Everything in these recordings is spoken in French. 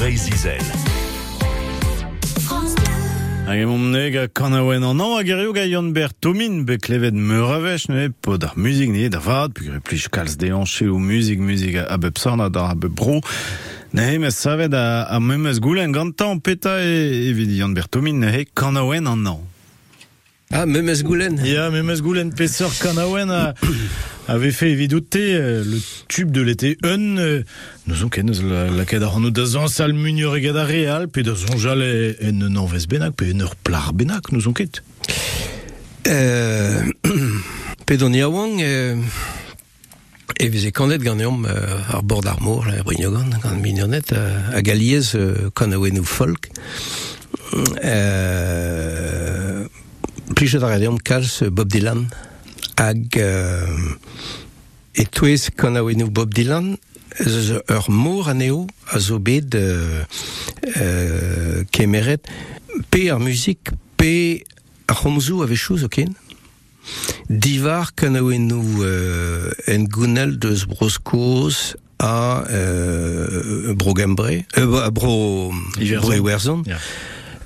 Zizel. Hag emom neg a kanaouen an an hag erioù ga Yann Bertomin be klevet meur a vech ne po d'ar muzik ne da vad, pu gre plij kalz de anche ou muzik muzik a bep sarna da a bep bro. Ne he mes savet a, a memes goulen gantan peta e, e vid Yann Bertomin ne he kanaouen an an. Ah, Memes Goulen Ya, memes goulen peseur kanaouen a... avait fait évidouter euh, le tube de l'été. Un euh, nous on kenez la, la ket ar nous da zan sal munior egad a real pe da zon jale en nanvez benak pe en plar benak nous on ket euh, Pedon Yaouang euh, e veze kanet gant eom euh, ar bord ar mor la brignogan gant mignonnet euh, a galiez euh, kanaouenou folk. Euh, plijet ar eom kalz euh, Bob Dylan hag euh, e touez kanaouenou Bob Dylan eus ur mor aneo a zo bet euh, euh, kemeret pe ar muzik pe ar c'homzou a vechou zo ken Divar kanaouenou euh, en gounel deus broskoz a euh, brogembre, euh, bro, Iverzon. bro Iwerzon.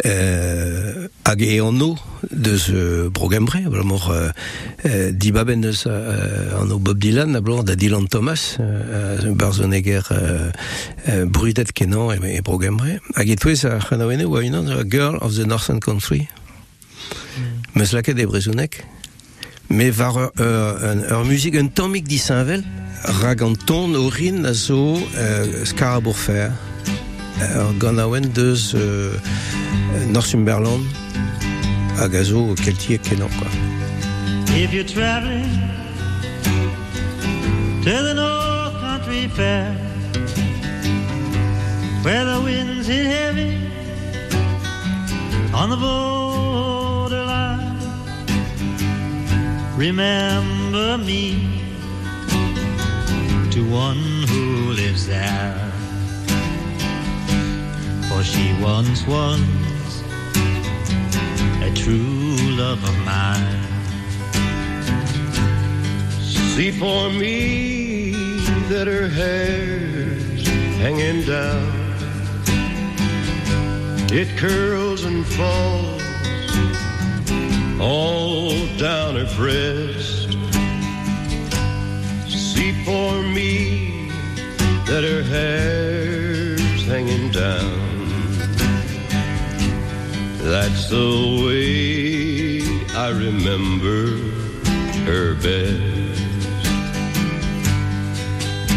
Hag e anno deus euh, brogembre, ablamor euh, euh, dibaben deus euh, anno Bob Dylan, ablamor da Dylan Thomas, euh, barzoneger euh, euh, brudet kenan e, e brogembre. Hag e touez a kanaouenou a unan a Girl of the Northern Country? Meus laket e brezounek. Me var ur, ur, un, ur musik un tammig di Saint-Vel rag an ton orin a zo euh, Scarabourfer aouen deus euh, Northumberland hag a zo keltiek kenan quoi. If you're traveling to the North Country Fair, where the winds hit heavy on the borderline, remember me to one who lives there. For she once was a true love of mine. See for me that her hair's hanging down. It curls and falls all down her breast. See for me that her hair's That's the way I remember her best.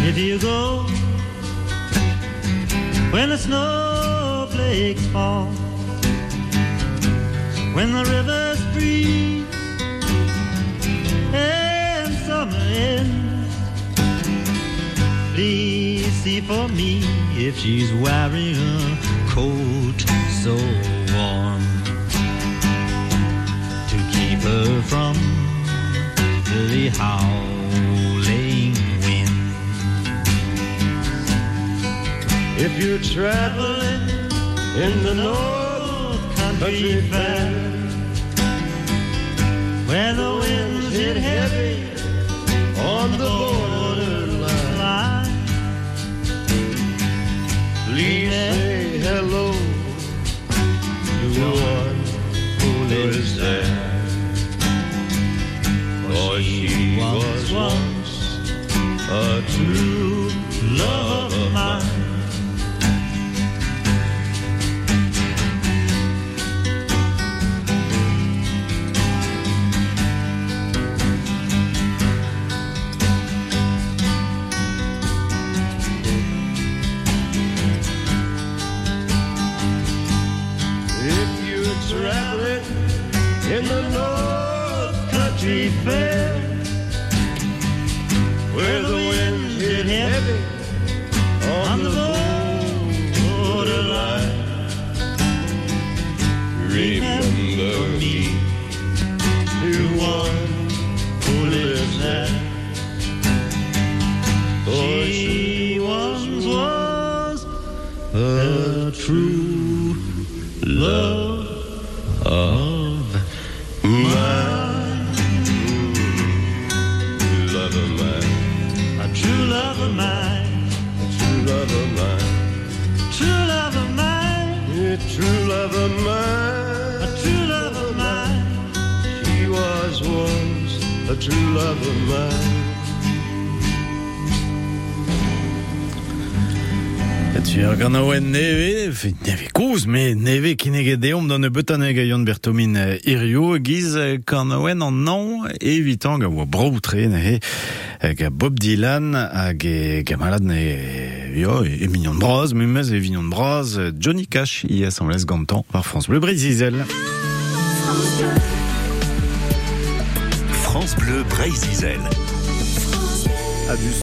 If you go. When the snowflakes fall, when the rivers freeze and summer ends, please see for me if she's wearing a coat so warm howling wind. If you're traveling in the North Country Fair, where the winds hit heavy on the borderline, she was once a true love of mine. In the North Country Fair, where the winds hit heavy on the borderline, remember me to one who lives there. For She once was a true love love of mine. True love of mine. Yeah, true love of mine. A true love of mine. She was once a true love of mine. Etur gant oen neve, neve kouz, me neve kinege deom dan e betaneg a yon bertomin eh, irio, giz eh, gant oen an nan evitan ga oa broutre ne he, eh, ga Bob Dylan hag e ga malad ne yo, e, e mignon braz, me mez e vignon braz, eh, Johnny Cash i a samlez gantan par France Bleu Brésil. France Bleu Brésil. A